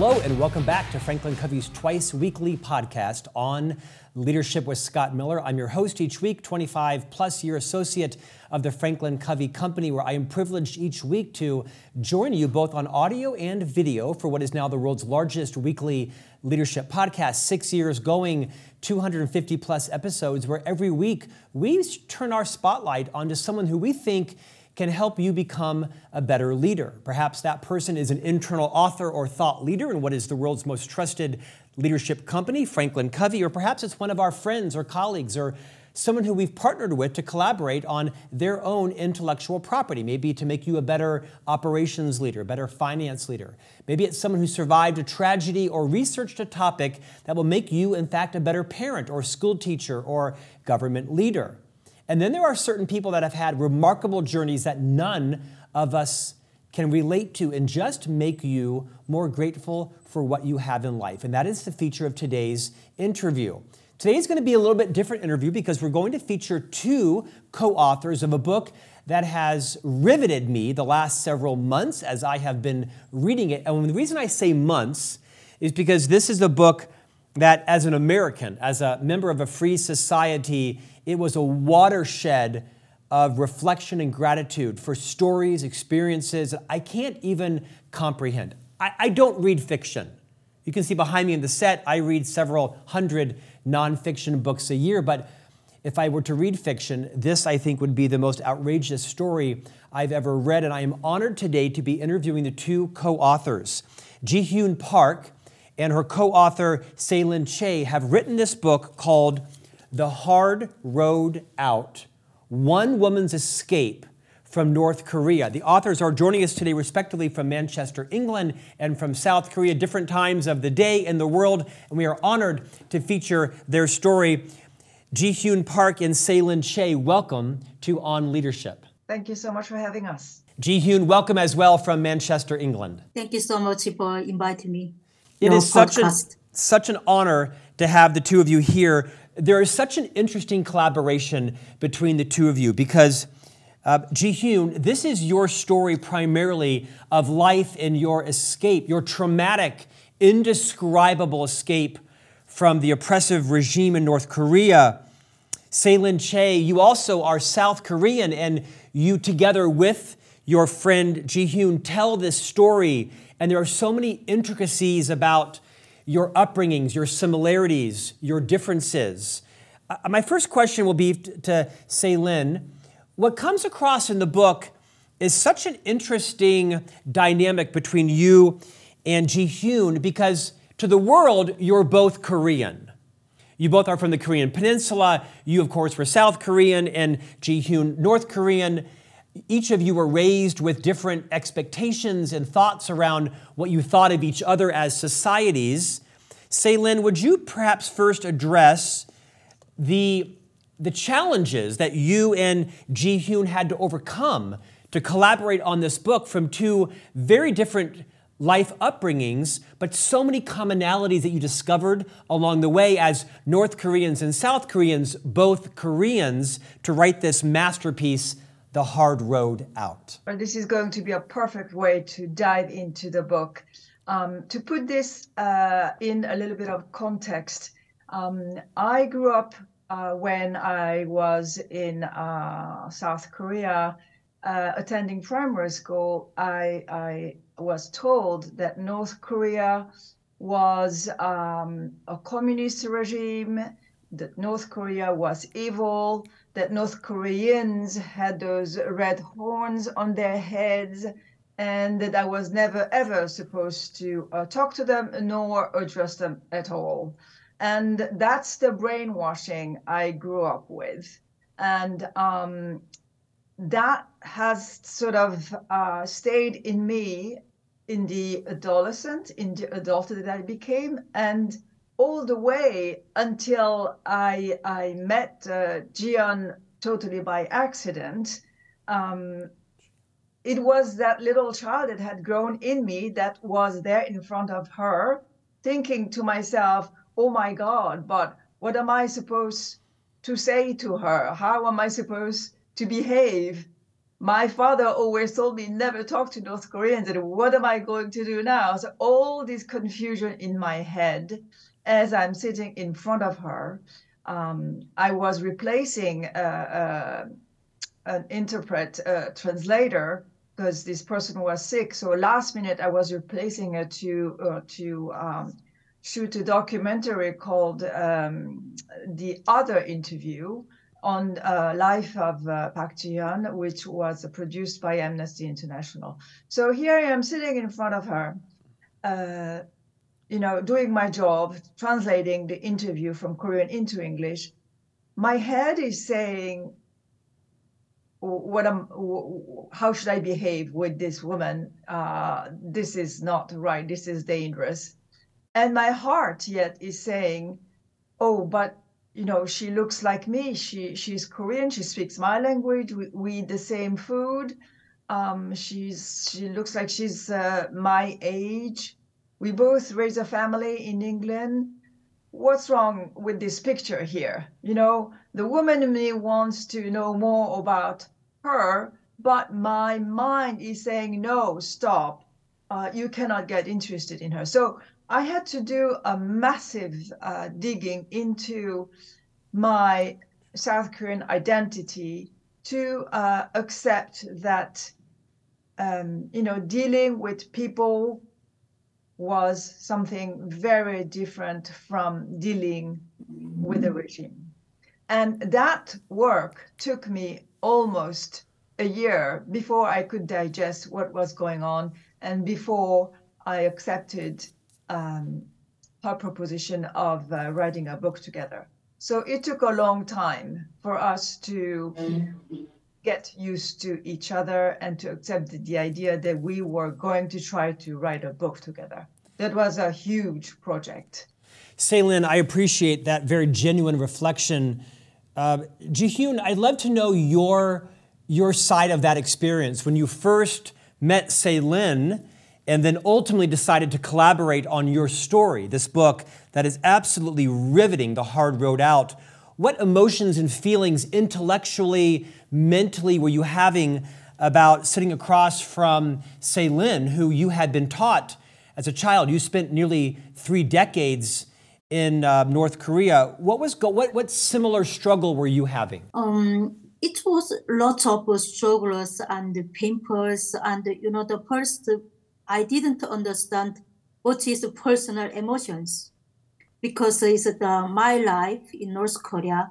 Hello, and welcome back to Franklin Covey's twice weekly podcast on leadership with Scott Miller. I'm your host each week, 25 plus year associate of the Franklin Covey Company, where I am privileged each week to join you both on audio and video for what is now the world's largest weekly leadership podcast. Six years going, 250 plus episodes, where every week we turn our spotlight onto someone who we think can help you become a better leader. Perhaps that person is an internal author or thought leader in what is the world's most trusted leadership company, Franklin Covey, or perhaps it's one of our friends or colleagues or someone who we've partnered with to collaborate on their own intellectual property, maybe to make you a better operations leader, better finance leader. Maybe it's someone who survived a tragedy or researched a topic that will make you, in fact, a better parent or school teacher or government leader. And then there are certain people that have had remarkable journeys that none of us can relate to and just make you more grateful for what you have in life. And that is the feature of today's interview. Today is going to be a little bit different interview because we're going to feature two co authors of a book that has riveted me the last several months as I have been reading it. And the reason I say months is because this is a book that, as an American, as a member of a free society, it was a watershed of reflection and gratitude for stories, experiences I can't even comprehend. I, I, don't read fiction. You can see behind me in the set, I read several hundred nonfiction books a year, but if I were to read fiction, this I think would be the most outrageous story I've ever read. And I am honored today to be interviewing the two co authors. Jihyun Park and her co author, Seh-Lynn Chai, have written this book called the hard road out one woman's escape from North Korea. The authors are joining us today, respectively, from Manchester, England, and from South Korea, different times of the day in the world, and we are honored to feature their story. Jihyun Park and Seh-Lynn Chai, welcome to On Leadership. Thank you so much for having us. Jihyun, welcome as well from Manchester, England. Thank you so much for inviting me. It is such, a, such an honor to have the two of you here there is such an interesting collaboration between the two of you because uh, Jihyun, this is your story primarily of life and your escape, your traumatic, indescribable escape from the oppressive regime in North Korea. Seh-Lynn Chai, you also are South Korean, and you together with your friend Jihyun tell this story. And there are so many intricacies about your upbringings, your similarities, your differences. Uh, my first question will be to Seh-Lynn. What comes across in the book is such an interesting dynamic between you and Jihyun because to the world, you're both Korean. You both are from the Korean Peninsula. You, of course, were South Korean, and Jihyun, North Korean each of you were raised with different expectations and thoughts around what you thought of each other as societies. Seh-Lynn, would you perhaps first address the, the challenges that you and Jihyun had to overcome to collaborate on this book from two very different life upbringings, but so many commonalities that you discovered along the way as North Koreans and South Koreans, both Koreans, to write this masterpiece the hard road out. This is going to be a perfect way to dive into the book. Um, to put this uh, in a little bit of context, um, I grew up uh, when I was in uh, South Korea uh, attending primary school. I, I, was told that North Korea was um, a communist regime, that North Korea was evil, that North Koreans had those red horns on their heads, and that I was never ever supposed to uh, talk to them nor address them at all. And that's the brainwashing I grew up with. And um, that has sort of uh, stayed in me in the adolescent, in the adult that I became. And all the way until I I met uh, Jian totally by accident. Um, it was that little child that had grown in me that was there in front of her, thinking to myself, "Oh my God! But what am I supposed to say to her? How am I supposed to behave?" my father always told me never talk to North Koreans. And what am I going to do now? So all this confusion in my head as I'm sitting in front of her. Um, I was replacing uh, uh, an interpret uh, translator because this person was sick. So last minute, I was replacing her to to um, shoot a documentary called um, "The Other Interview" on uh, life of uh, Park Jihyun, which was produced by Amnesty International. So here I am sitting in front of her, uh, you know, doing my job, translating the interview from Korean into English. My head is saying, what am how should i behave with this woman? Uh, this is not right. This is dangerous. And my heart yet is saying oh but you know she looks like me. She she's korean. She speaks my language. We, we eat the same food. Um, she's she looks like she's uh, my age we both raise a family in england what's wrong with this picture here you know the woman in me wants to know more about her, but my mind is saying, no, stop. Uh, you cannot get interested in her. So I had to do a massive uh, digging into my South Korean identity to uh, accept that, um, you know, dealing with people was something very different from dealing with the regime. And that work took me almost a year before I could digest what was going on and before I accepted um, her proposition of uh, writing a book together. So it took a long time for us to get used to each other and to accept the idea that we were going to try to write a book together. That was a huge project. Seh-Lynn, I appreciate that very genuine reflection uh, Jihyun, I'd love to know your, your side of that experience when you first met Seh-Lynn and then ultimately decided to collaborate on your story, this book that is absolutely riveting, The Hard Road Out. What emotions and feelings intellectually, mentally were you having about sitting across from Seh-Lynn, who you had been taught as a child? You spent nearly three decades in uh, North Korea. What was go- what what similar struggle were you having? Um, it was lots of struggles and pimples, and you know the first I didn't understand what is personal emotions because it's the my life in North Korea.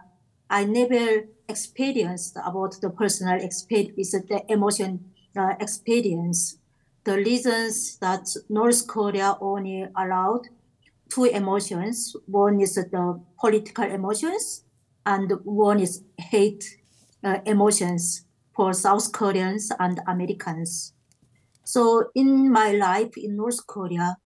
I never experienced about the personal experience, the emotion uh, experience. The reasons that North Korea only allowed two emotions. One is the political emotions, and one is hate uh, emotions for South Koreans and Americans. So in my life in North Korea,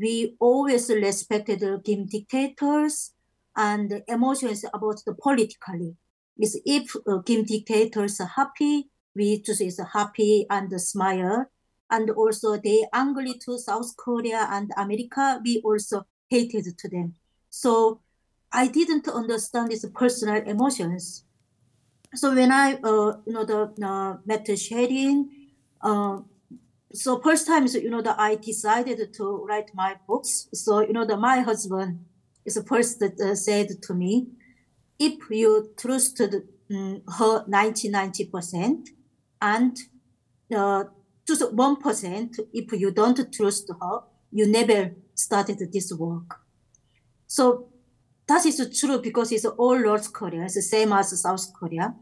we always respected the dictators and emotions about the politically. Is if uh, dictators are happy, we just is happy and smile. And also they angry to South Korea and America, we also hated to them. So I didn't understand these personal emotions. So when I, uh, you know, the uh, met Sherin, uh, so first time, you know, that I decided to write my books. So, you know, that my husband is the first that uh, said to me, if you trusted um, her 90, 90% and uh, just 1%, if you don't trust her, you never started this work. So that is true because it's all North Korea. It's the same as South Korea.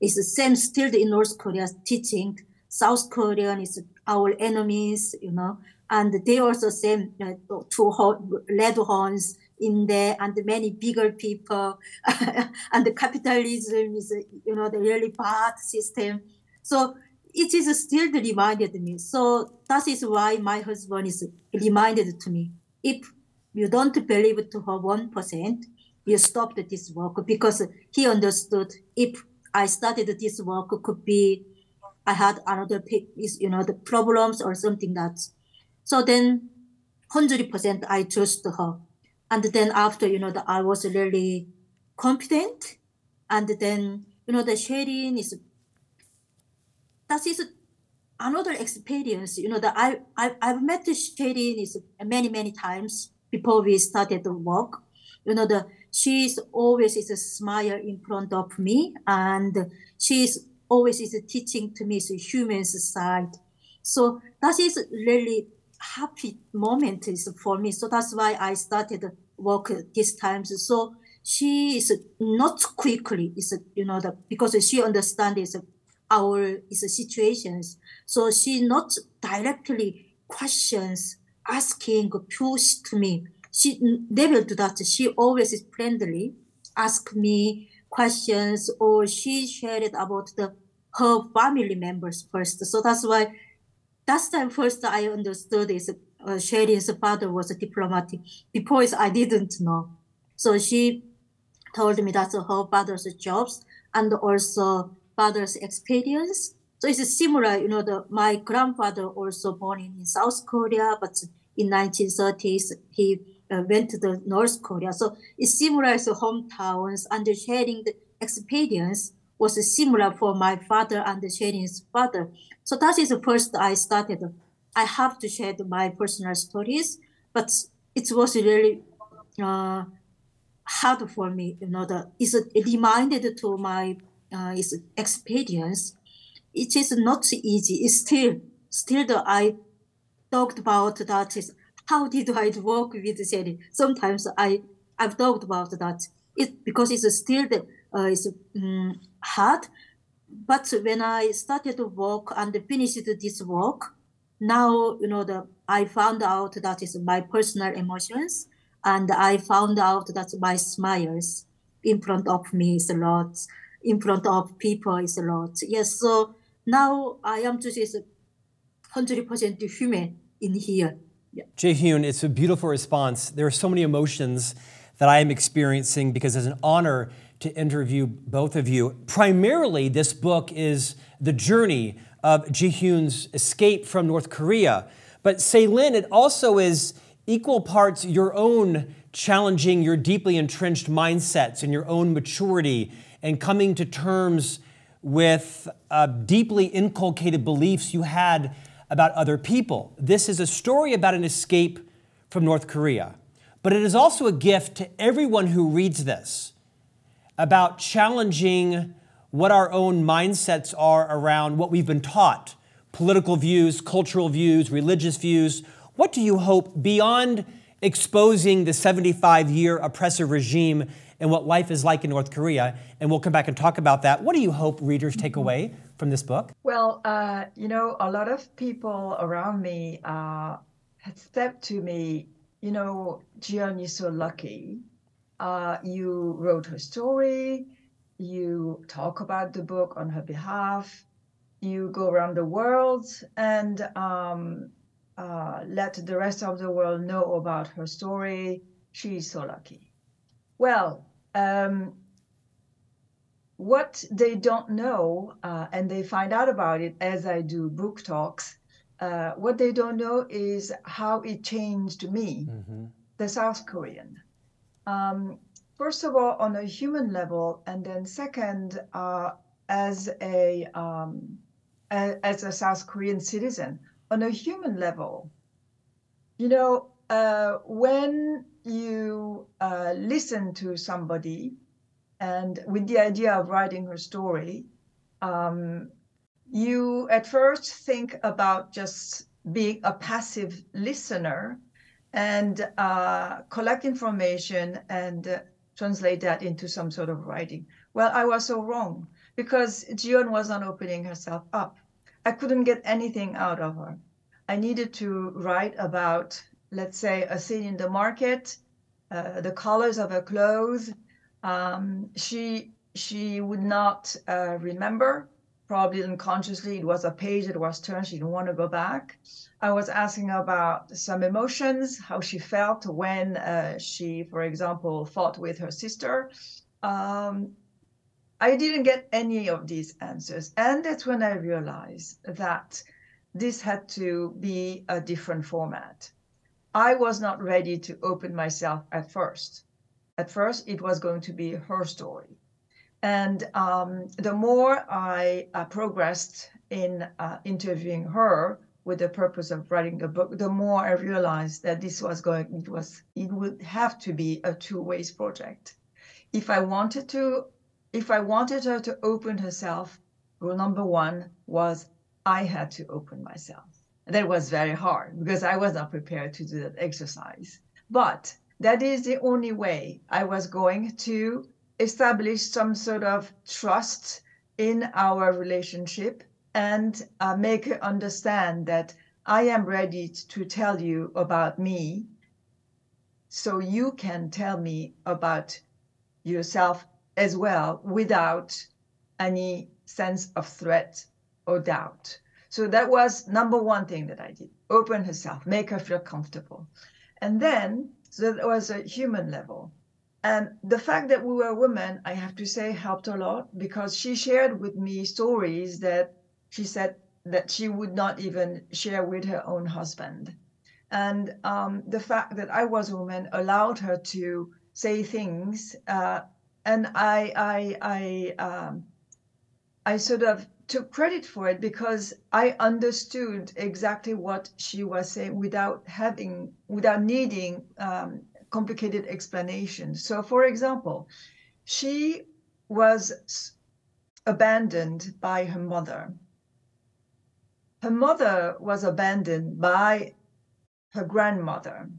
It's the same still in North Korea teaching South Korean is our enemies, you know, and they also same uh, two red horns in there and many bigger people and the capitalism is you know the really bad system. So it is still reminded me. So that is why my husband is reminded to me if you don't believe to her 1%, you stopped this work because he understood if I started this work could be I had another pick is you know the problems or something that so then 100% I trust her and then after you know that I was really confident and then you know the sharing is that is another experience. You know that I, I I've met Sherin is many many times before we started the work. You know the she's always is a smile in front of me, and she's always is teaching to me the human side. So that is really happy moment is for me. So that's why I started work this time. So she is not quickly is you know the because she understands our is situations. So she not directly questions asking push to me. She never do that. She always is friendly, ask me questions or she shared about the her family members first. So that's why that's time first I understood is uh, Sherin's father was a diplomat. Before I didn't know. So she told me that's her father's jobs and also father's experience. So it's similar, you know, the, my grandfather also born in South Korea, but in 1930s, he uh, went to the North Korea. So it's similar as hometowns and sharing the experience was similar for my father and the Chinese father. So that is the first I started. I have to share my personal stories, but it was really uh, hard for me. You know, the it's reminded to my uh, experience. It is not easy. It's still still the I talked about that is how did I work with Sherin? Sometimes I I've talked about that. It because it's still the uh, it's um, hard. But when I started to work and finished this work, now you know the I found out that is my personal emotions, and I found out that my smiles in front of me is a lot, in front of people is a lot. Yes, so now I am just hundred percent human in here. Yeah. Jihyun, it's a beautiful response. There are so many emotions that I am experiencing because it's an honor to interview both of you. Primarily, this book is the journey of Jihyun's escape from North Korea. But Lin, it also is equal parts your own challenging your deeply entrenched mindsets and your own maturity and coming to terms with uh, deeply inculcated beliefs you had about other people. This is a story about an escape from North Korea, but it is also a gift to everyone who reads this about challenging what our own mindsets are around what we've been taught political views, cultural views, religious views. What do you hope beyond exposing the 75 year oppressive regime and what life is like in North Korea? And we'll come back and talk about that. What do you hope readers take away from this book? Well, uh, you know, a lot of people around me uh, had said to me, you know, Jian, you're so lucky uh, you wrote her story, you talk about the book on her behalf, you go around the world and um, uh, let the rest of the world know about her story. She's so lucky. Well, um, what they don't know, uh, and they find out about it as I do book talks, uh, what they don't know is how it changed me, mm-hmm. the South Korean. Um, first of all, on a human level, and then second, uh, as a, um, as a South Korean citizen, on a human level, you know, uh, when you uh, listen to somebody, and with the idea of writing her story, um, you at first think about just being a passive listener and uh, collect information and uh, translate that into some sort of writing. Well, I was so wrong because Jion was not opening herself up. I couldn't get anything out of her. I needed to write about, let's say, a scene in the market, uh, the colors of her clothes. Um, she she would not uh, remember probably unconsciously it was a page that was turned she didn't want to go back. I was asking about some emotions how she felt when uh, she for example fought with her sister. Um, i didn't get any of these answers. And that's when i realized that this had to be a different format. I was not ready to open myself at first. At first it was going to be her story And um, the more I uh, progressed in uh, interviewing her with the purpose of writing the book, the more I realized that this was going, it was, it would have to be a two ways project. If I wanted to, if I wanted her to open herself, rule number one was I had to open myself. That was very hard because I was not prepared to do that exercise. But that is the only way I was going to establish some sort of trust in our relationship and uh, make her understand that I am ready to tell you about me so you can tell me about yourself as well without any sense of threat or doubt. So that was number one thing that I did open herself, make her feel comfortable. And then, so that was a human level. And the fact that we were women, I have to say, helped a lot because she shared with me stories that she said that she would not even share with her own husband. And um, the fact that I was a woman allowed her to say things, uh, and I, I, I, um, I sort of took credit for it because I understood exactly what she was saying without having, without needing um, complicated explanations. So, for example, she was abandoned by her mother. Her mother was abandoned by her grandmother.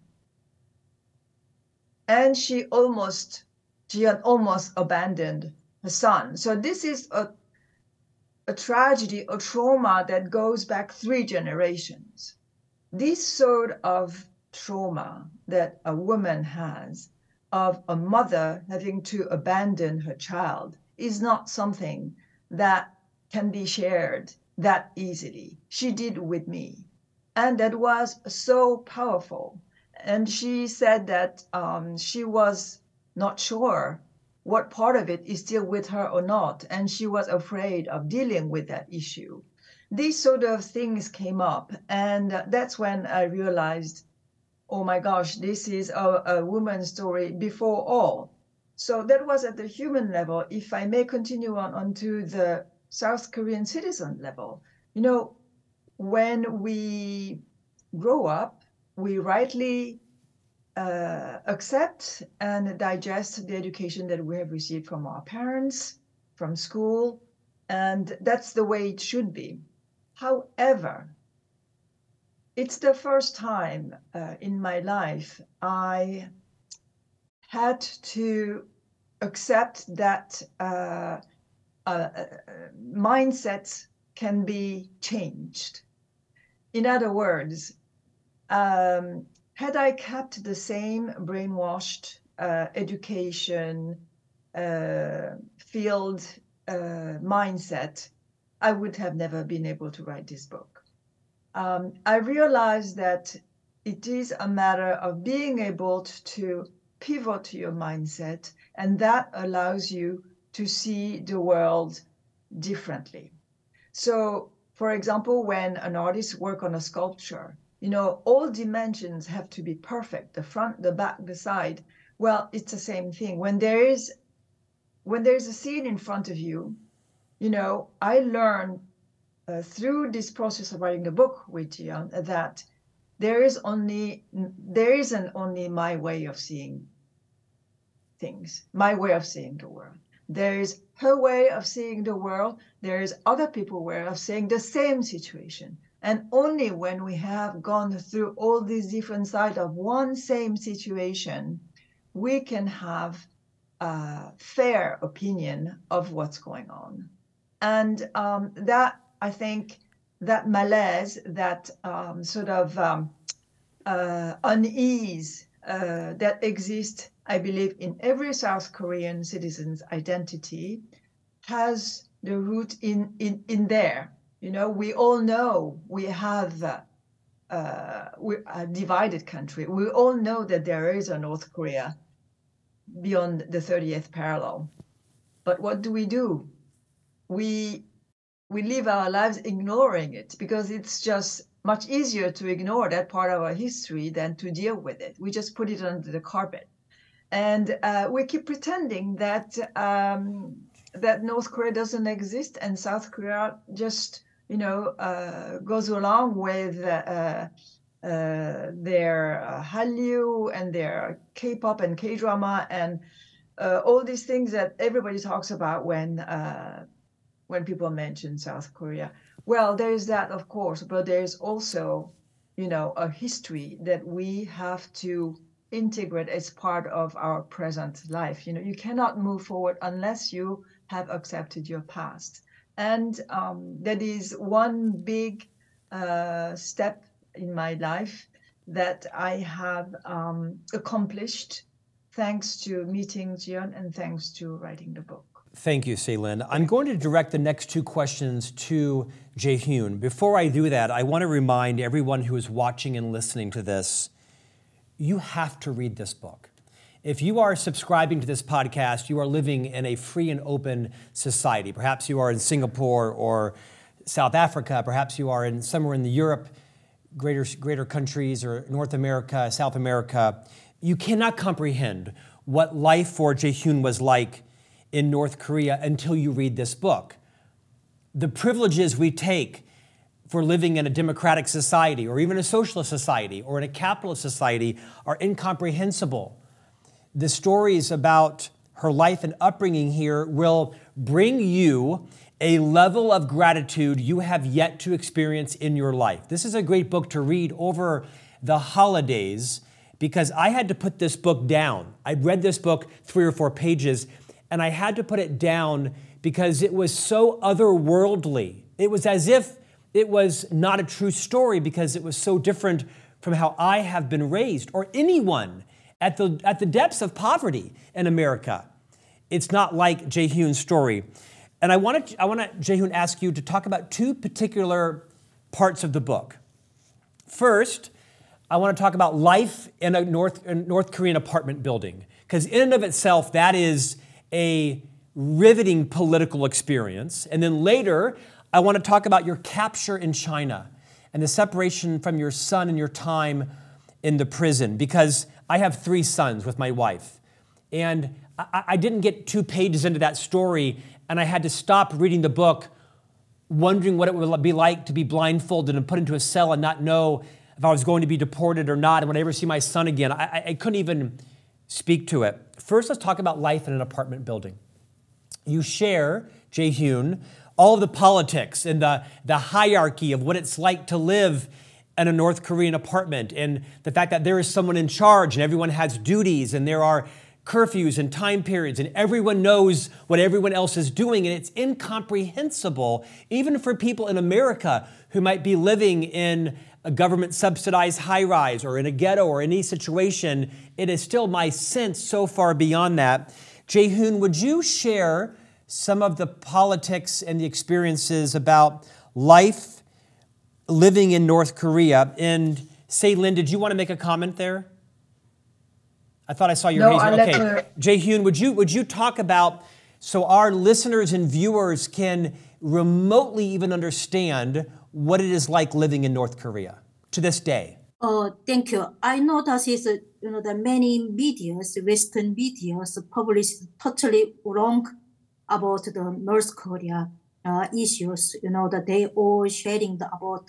And she almost she had almost abandoned her son. So this is a a tragedy, a trauma that goes back three generations. This sort of trauma that a woman has of a mother having to abandon her child is not something that can be shared that easily. She did with me. And that was so powerful. And she said that um, she was not sure what part of it is still with her or not. And she was afraid of dealing with that issue. These sort of things came up. And that's when I realized oh my gosh, this is a, a woman's story before all. So that was at the human level. If I may continue on onto the South Korean citizen level, you know, when we grow up, we rightly uh, accept and digest the education that we have received from our parents, from school, and that's the way it should be. However, it's the first time uh, in my life I had to accept that uh, uh, uh, mindsets can be changed. In other words, um, had I kept the same brainwashed uh, education uh, field mindset, I would have never been able to write this book um, I realized that it is a matter of being able to pivot your mindset, and that allows you to see the world differently. So, for example, when an artist work on a sculpture, you know, all dimensions have to be perfect, the front, the back, the side. Well, it's the same thing. When there is when there's a scene in front of you, you know, I learned uh, through this process of writing the book with Jian that there is only there isn't only my way of seeing things, my way of seeing the world. There is her way of seeing the world. There is other people way of seeing the same situation. And only when we have gone through all these different sides of one same situation, we can have a fair opinion of what's going on. And um, that I think that malaise, that um, sort of um, uh, unease uh, that exists, I believe, in every South Korean citizen's identity, has the root in, in, in there. You know, we all know we have uh, we're a divided country. We all know that there is a North Korea beyond the 30th parallel. But what do we do? We we live our lives ignoring it because it's just much easier to ignore that part of our history than to deal with it. We just put it under the carpet. And uh, we keep pretending that um, that North Korea doesn't exist and South Korea just, you know, uh, goes along with uh, uh, their uh, Hallyu and their K-pop and K-drama and uh, all these things that everybody talks about when uh, when people mention South Korea. Well, there's that, of course, but there's also, you know, a history that we have to integrate as part of our present life. You know, you cannot move forward unless you have accepted your past. And um, that is one big uh, step in my life that I have um, accomplished thanks to meeting Jian and thanks to writing the book. Thank you, Seh-Lynn. I'm going to direct the next two questions to Jihyun. Before I do that, I want to remind everyone who is watching and listening to this, you have to read this book. If you are subscribing to this podcast, you are living in a free and open society. Perhaps you are in Singapore or South Africa, perhaps you are in somewhere in the Europe, greater, greater countries, or North America, South America. You cannot comprehend what life for Jihyun was like in North Korea until you read this book. The privileges we take for living in a democratic society or even a socialist society or in a capitalist society are incomprehensible. The stories about her life and upbringing here will bring you a level of gratitude you have yet to experience in your life. This is a great book to read over the holidays because I had to put this book down. I read this book three or four pages and I had to put it down because it was so otherworldly. It was as if it was not a true story because it was so different from how I have been raised or anyone at the, at the depths of poverty in America. It's not like Jihyun's story. And I want to I want to Jihyun ask you to talk about two particular parts of the book. First, I want to talk about life in a North, North Korean apartment building because in and of itself that is a riveting political experience. And then later, I want to talk about your capture in China and the separation from your son and your time in the prison because I have three sons with my wife. And I, I didn't get two pages into that story, and I had to stop reading the book, wondering what it would be like to be blindfolded and put into a cell and not know if I was going to be deported or not. And would I ever see my son again? I, I couldn't even speak to it. First, let's talk about life in an apartment building. You share, Jihyun, all of the politics and the, the hierarchy of what it's like to live in a North Korean apartment and the fact that there is someone in charge and everyone has duties and there are curfews and time periods and everyone knows what everyone else is doing and it's incomprehensible even for people in America who might be living in a government subsidized high rise or in a ghetto or any situation, it is still my sense so far beyond that. Jihyun, would you share some of the politics and the experiences about life living in North Korea? And say, Lynn, did you want to make a comment there? I thought I saw your no, hand. Okay, her... Jihyun, would you would you talk about so our listeners and viewers can remotely even understand what it is like living in North Korea to this day. Oh, thank you. I that is, you know, the many medias, Western medias published totally wrong about the North Korea uh, issues. You know, that they all sharing the, about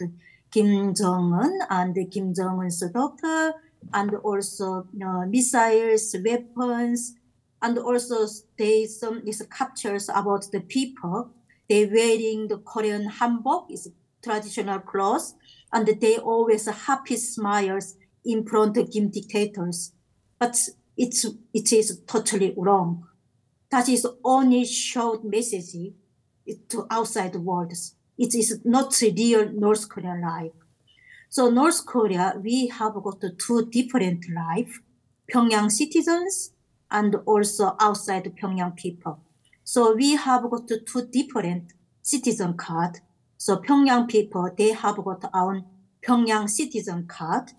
Kim Jong-un and Kim Jong-un's daughter, and also you know, missiles, weapons, and also they some is captures about the people. They wearing the Korean hanbok is traditional clothes, and they always happy smiles in front of Kim dictators. But it's, it is totally wrong. That is only short message to outside world. It is not real North Korean life. So North Korea, we have got two different life, Pyongyang citizens and also outside Pyongyang people. So we have got two different citizen card. So Pyongyang people, they have got own Pyongyang citizen card.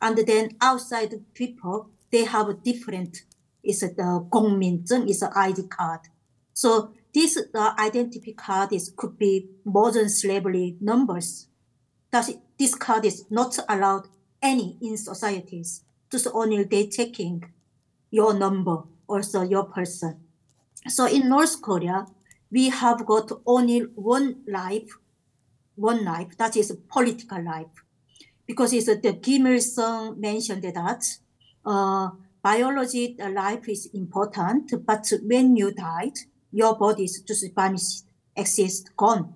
And then outside people, they have a different, it's the Gongminzheng, is an ID card. So this uh, identity card is could be modern slavery numbers. That this card is not allowed any in societies. Just only they taking your number, also your person. So in North Korea, we have got only one life, one life, that is political life. Because it's the Kim Il sung mentioned that uh, biology uh, life is important, but when you died, your body is just vanished, exist, gone.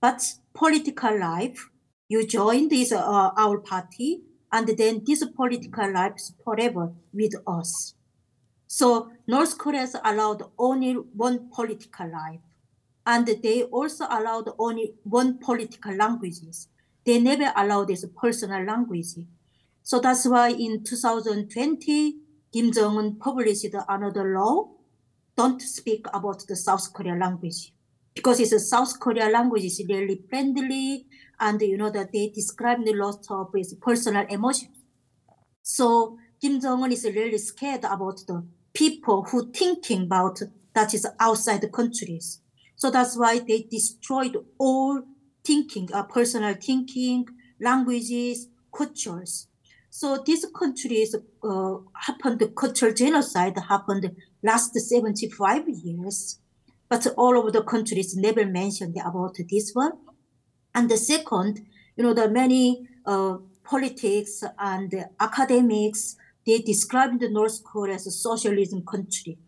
But political life, you join this uh, our party, and then this political life is forever with us. So North Korea allowed only one political life, and they also allowed only one political languages. They never allowed this personal language. So that's why in 2020, Kim Jong Un published another law: don't speak about the South Korea language because it's a South Korea language is really friendly, and you know that they describe a lot of his personal emotion. So Kim Jong Un is really scared about the people who thinking about that is outside the countries. So that's why they destroyed all thinking, uh, personal thinking, languages, cultures. So these countries uh, happened, cultural genocide happened last 75 years, but all of the countries never mentioned about this one. And the second, you know, the many uh, politics and academics, they described the North Korea as a socialism country.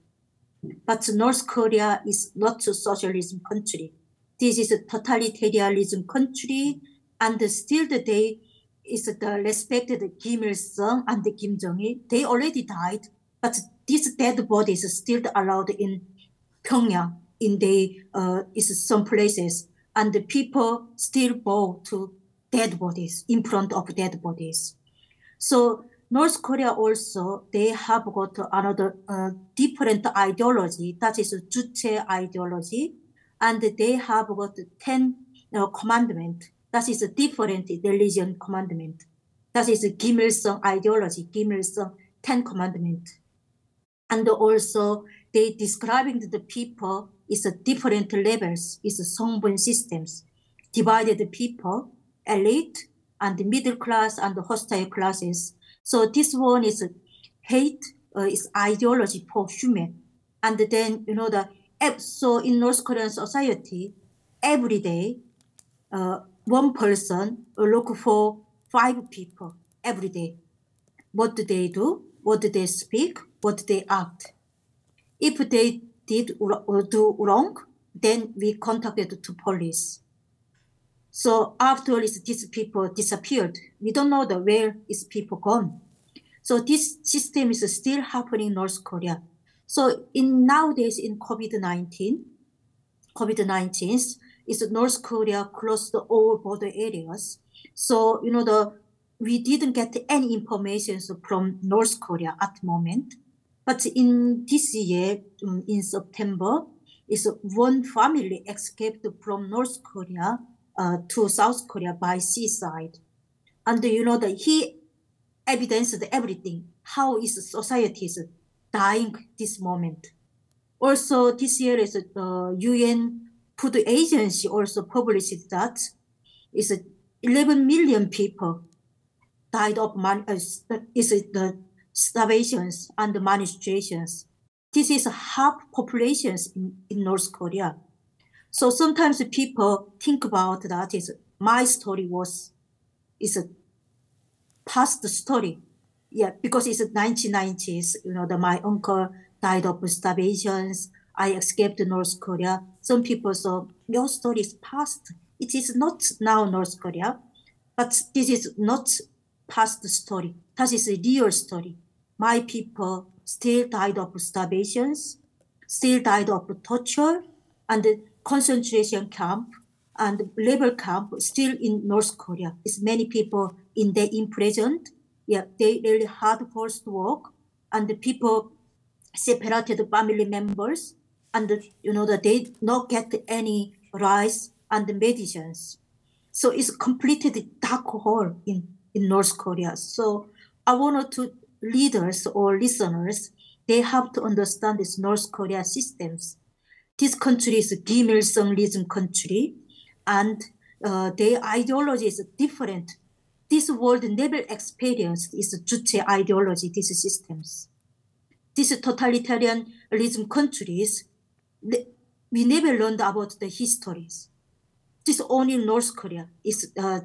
But North Korea is not a socialism country. This is a totalitarianism country, and still today day is the respected Kim Il Sung and Kim Jong Il. They already died, but these dead bodies is still allowed in Pyongyang. In the uh, is some places, and the people still bow to dead bodies in front of dead bodies. So North Korea also they have got another uh, different ideology that is Juche ideology, and they have got ten uh, commandment. That is a different religion commandment. That is Kim Il Sung ideology, Kim Il Sung ten commandment, and also they describing the people is a different levels, is a Songbun systems, divided people, elite and middle class and hostile classes so this one is hate uh, is ideology for human. And then, you know, the so in North Korean society, every day, uh, one person look for five people every day. What do they do? What do they speak? What do they act? If they did do wrong, then we contacted to police. So after these people disappeared, we don't know the where is people gone. So this system is still happening in North Korea. So in nowadays in COVID-19, COVID-19 is North Korea closed all border areas. So you know the we didn't get any information from North Korea at the moment. But in this year, um, in September, is one family escaped from North Korea uh, to South Korea by seaside. And you know that he evidenced everything. How is society dying this moment? Also, this year is the UN Food Agency also published that is 11 million people died of man, uh, is the starvations and the malnutritions. This is half populations in, in North Korea. So sometimes people think about that is my story was is a past story. Yeah, because it's 1990s, you know, that my uncle died of starvation. I escaped North Korea. Some people say, your story is past. It is not now North Korea, but this is not past story. That is a real story. My people still died of starvation, still died of torture, and concentration camp and labor camp still in North Korea. It's many people in the imprisoned. Yeah, they really hard forced work, and the people separated family members, and you know that they not get any rice and medicines. So it's completely dark hole in, in North Korea. So I want to leaders or listeners, they have to understand this North Korea systems. This country is a Kim country and uh, their ideology is different. This world never experienced is Juche ideology, these systems. These totalitarianism countries, we never learned about the histories. This only North Korea is uh,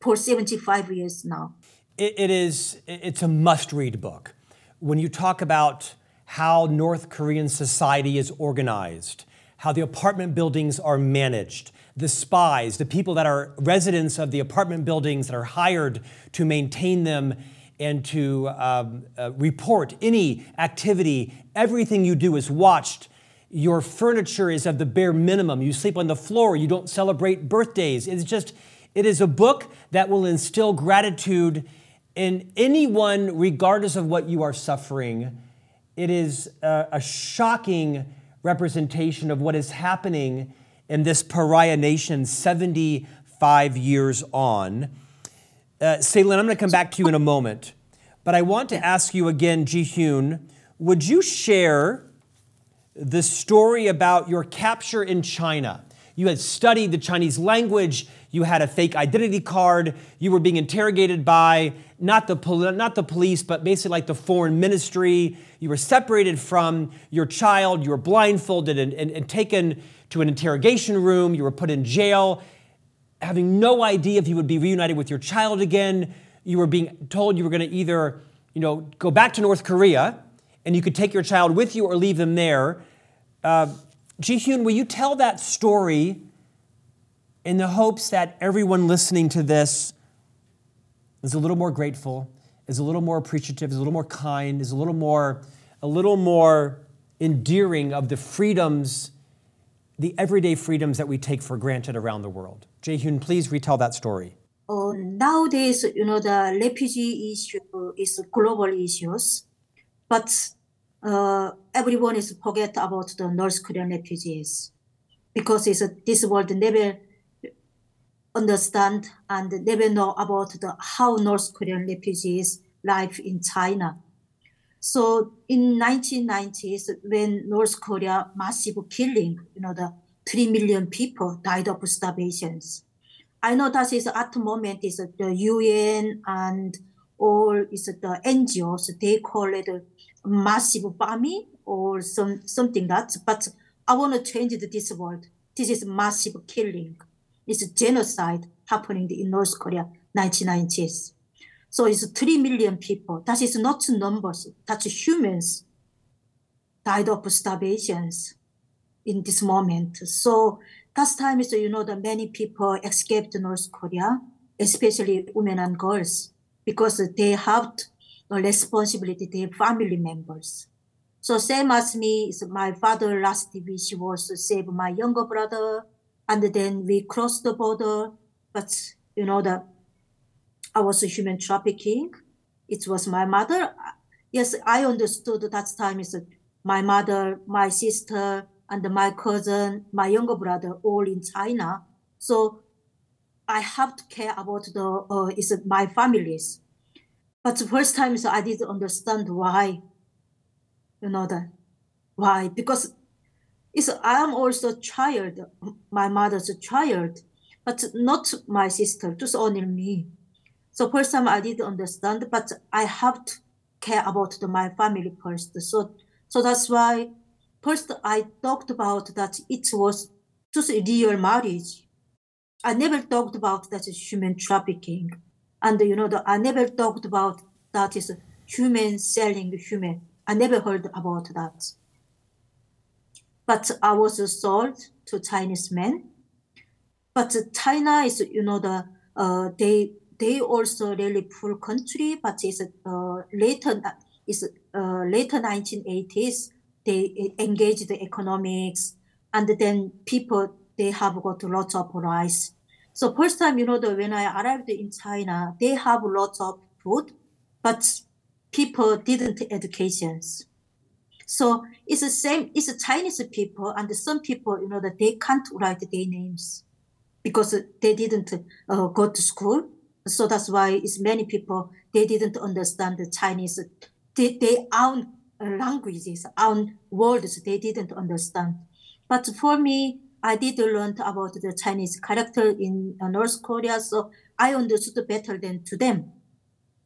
for 75 years now. It, it is, it's a must read book. When you talk about how North Korean society is organized, how the apartment buildings are managed, the spies, the people that are residents of the apartment buildings that are hired to maintain them and to um, uh, report any activity. Everything you do is watched. Your furniture is of the bare minimum. You sleep on the floor. You don't celebrate birthdays. It's just, it is a book that will instill gratitude in anyone, regardless of what you are suffering. It is a, a shocking representation of what is happening in this pariah nation 75 years on. Uh, I'm going to come back to you in a moment, but I want to ask you again, Jihyun, would you share the story about your capture in China? You had studied the Chinese language, you had a fake identity card, you were being interrogated by not the, not the police, but basically like the foreign ministry. You were separated from your child, you were blindfolded and, and, and taken to an interrogation room, you were put in jail, having no idea if you would be reunited with your child again. You were being told you were going to either, you know, go back to North Korea and you could take your child with you or leave them there. Uh, Jihyun, will you tell that story in the hopes that everyone listening to this is a little more grateful, is a little more appreciative, is a little more kind, is a little more, a little more endearing of the freedoms the everyday freedoms that we take for granted around the world. Jihyun, please retell that story. Uh, nowadays, you know, the refugee issue is a global issues, but uh, everyone is forget about the North Korean refugees because it's a, this world never understand and never know about the how North Korean refugees live in China. So in 1990s, when North Korea massive killing, you know, the 3 million people died of starvations. I know that is at the moment is the UN and all is the NGOs, they call it massive bombing or some something that, but I want to change this word. This is massive killing. It's genocide happening in North Korea, 1990s. So it's 3 million people. That is not numbers, that's humans died of starvation in this moment. So that time is, you know, that many people escaped North Korea, especially women and girls, because they have the responsibility, their family members. So same as me, my father last wish was to save my younger brother, and then we crossed the border, but you know that I was a human trafficking. It was my mother. Yes, I understood that time is my mother, my sister, and my cousin, my younger brother, all in China. So I have to care about the uh, is my families. But the first time, so I didn't understand why. You know that why because it's I am also a child, my mother's a child, but not my sister, just only me. So first time I didn't understand, but I have to care about the, my family first. So so that's why first I talked about that it was just a real marriage. I never talked about that is human trafficking. And you know, the, I never talked about that is human selling human. I never heard about that. But I was sold to Chinese men. But China is, you know, the uh, they they also really poor country, but it's uh, later is uh, later 1980s they engage the economics and then people they have got lots of rice. So first time you know the when I arrived in China, they have lots of food, but people didn't educations. So it's the same. It's the Chinese people and some people you know that they can't write their names because they didn't uh, go to school so that's why it's many people they didn't understand the Chinese. They, they own languages, own words they didn't understand. But for me, I did learn about the Chinese character in uh, North Korea, so I understood better than to them.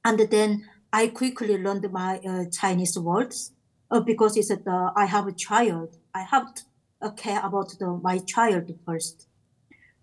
And then I quickly learned my uh, Chinese words uh, because it's uh, I have a child. I have to, uh, care about the, my child first.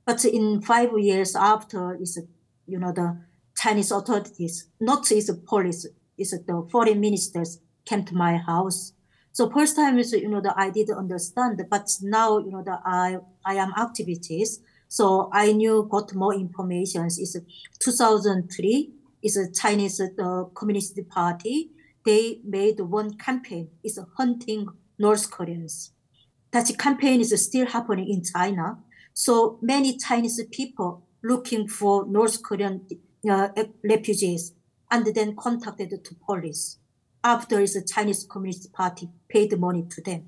But in five years after, is you know the Chinese authorities, not is police, is the foreign ministers came to my house. So first time is you know that I didn't understand, but now you know that I I am activities. So I knew got more information. Is 2003 is a Chinese uh, Communist Party. They made one campaign. It's hunting North Koreans. That campaign is still happening in China. So many Chinese people looking for North Korean uh, refugees and then contacted to police after the Chinese Communist Party paid money to them.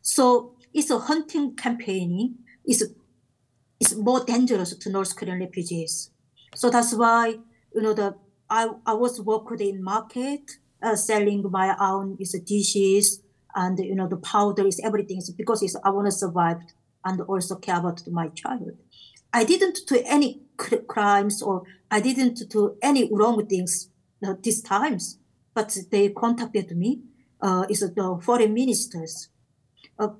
So it's a hunting campaign is is more dangerous to North Korean refugees. So that's why you know the I, I was working in market uh, selling my own is dishes and you know the powder is everything is because it's, I want to survive and also care about my child. I didn't do any crimes or I didn't do any wrong things uh, these times, but they contacted me. Uh, is the foreign ministers. Uh,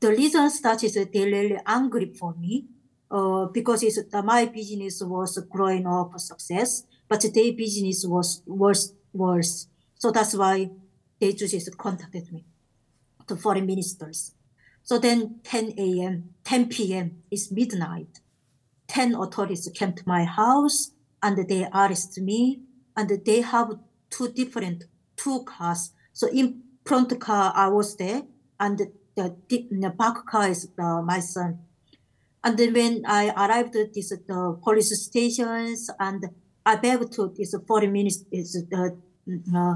the reason that is they really angry for me uh, because it's, uh, my business was growing up success, but their business was worse. worse. So that's why they just contacted me, the foreign ministers. So then 10 a.m., 10 p.m. is midnight. 10 authorities came to my house and they arrested me and they have two different two cars. So in front car I was there and the, the, back car is uh, my son. And then when I arrived at this the police stations and I begged to this foreign minister is uh, uh,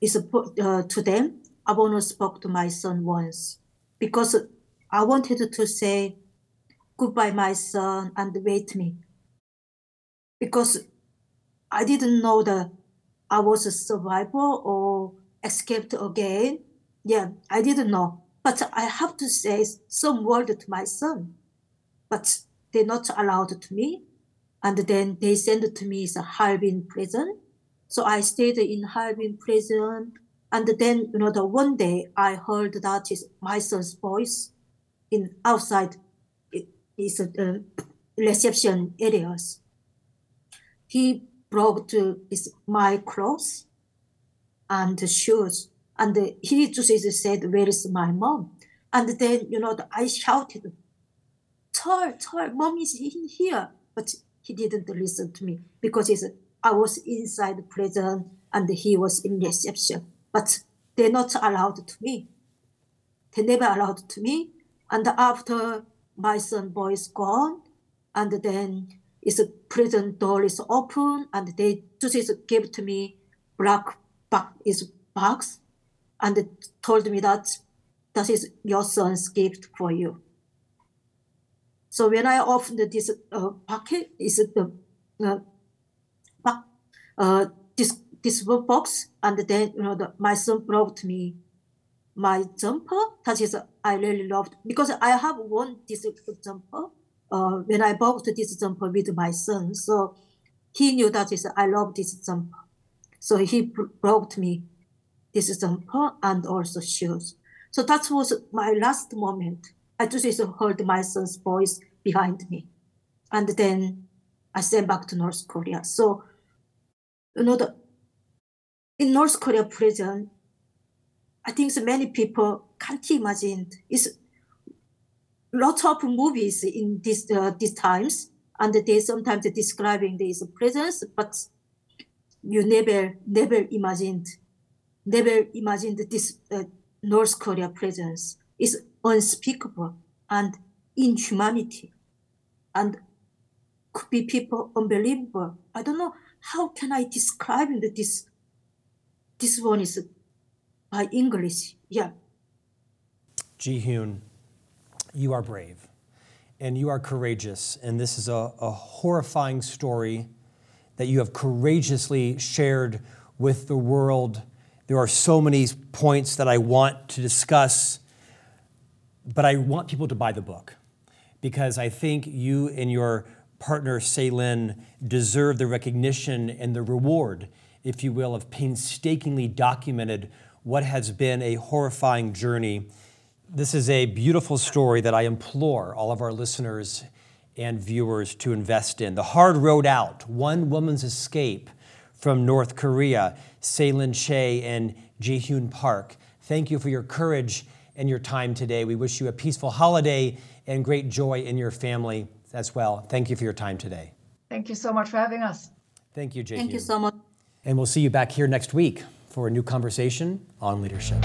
is uh, to them. I only spoke to my son once because I wanted to say goodbye, my son, and wait me. Because I didn't know that I was a survivor or escaped again. Yeah, I didn't know. But I have to say some word to my son. But they're not allowed to me. And then they send to me to Harbin prison. So I stayed in Harbin prison. And then, you know, the one day I heard that is my son's voice in outside is the uh, reception areas. He brought his my clothes and shoes, and he just said, "Where is my mom?" And then you know I shouted, "Tell, tell, mom is in here," but he didn't listen to me because he's, I was inside the prison and he was in reception, but they're not allowed to me. They never allowed to me. And after my son boy is gone, and then his prison door is open, and they just give to me black box box, and told me that that is your son's gift for you. So when I opened this uh, packet, is the uh, uh, this this box, and then you know the, my son brought me my jumper. That is, I really loved because I have one this jumper. Uh, when I bought this jumper with my son, so he knew that is I love this jumper. So he brought me this jumper and also shoes. So that was my last moment. I just heard my son's voice behind me, and then I sent back to North Korea. So you know the in North Korea prison, I think so many people can't imagine. It's lots of movies in these uh, these times, and they sometimes describing these prisons, but you never never imagined, never imagined this uh, North Korea prisons is unspeakable and inhumanity, and could be people unbelievable. I don't know how can I describe this. This one is by English. Yeah. Jihyun, you are brave and you are courageous. And this is a, a horrifying story that you have courageously shared with the world. There are so many points that I want to discuss, but I want people to buy the book because I think you and your partner, Seh-Lynn, deserve the recognition and the reward, if you will, of painstakingly documented what has been a horrifying journey This is a beautiful story that I implore all of our listeners and viewers to invest in. The hard road out, one woman's escape from North Korea, Seh-Lynn Chai and Jihyun Park. Thank you for your courage and your time today. We wish you a peaceful holiday and great joy in your family as well. Thank you for your time today. Thank you so much for having us. Thank you, Jihyun. Thank you so much. And we'll see you back here next week for a new conversation on leadership.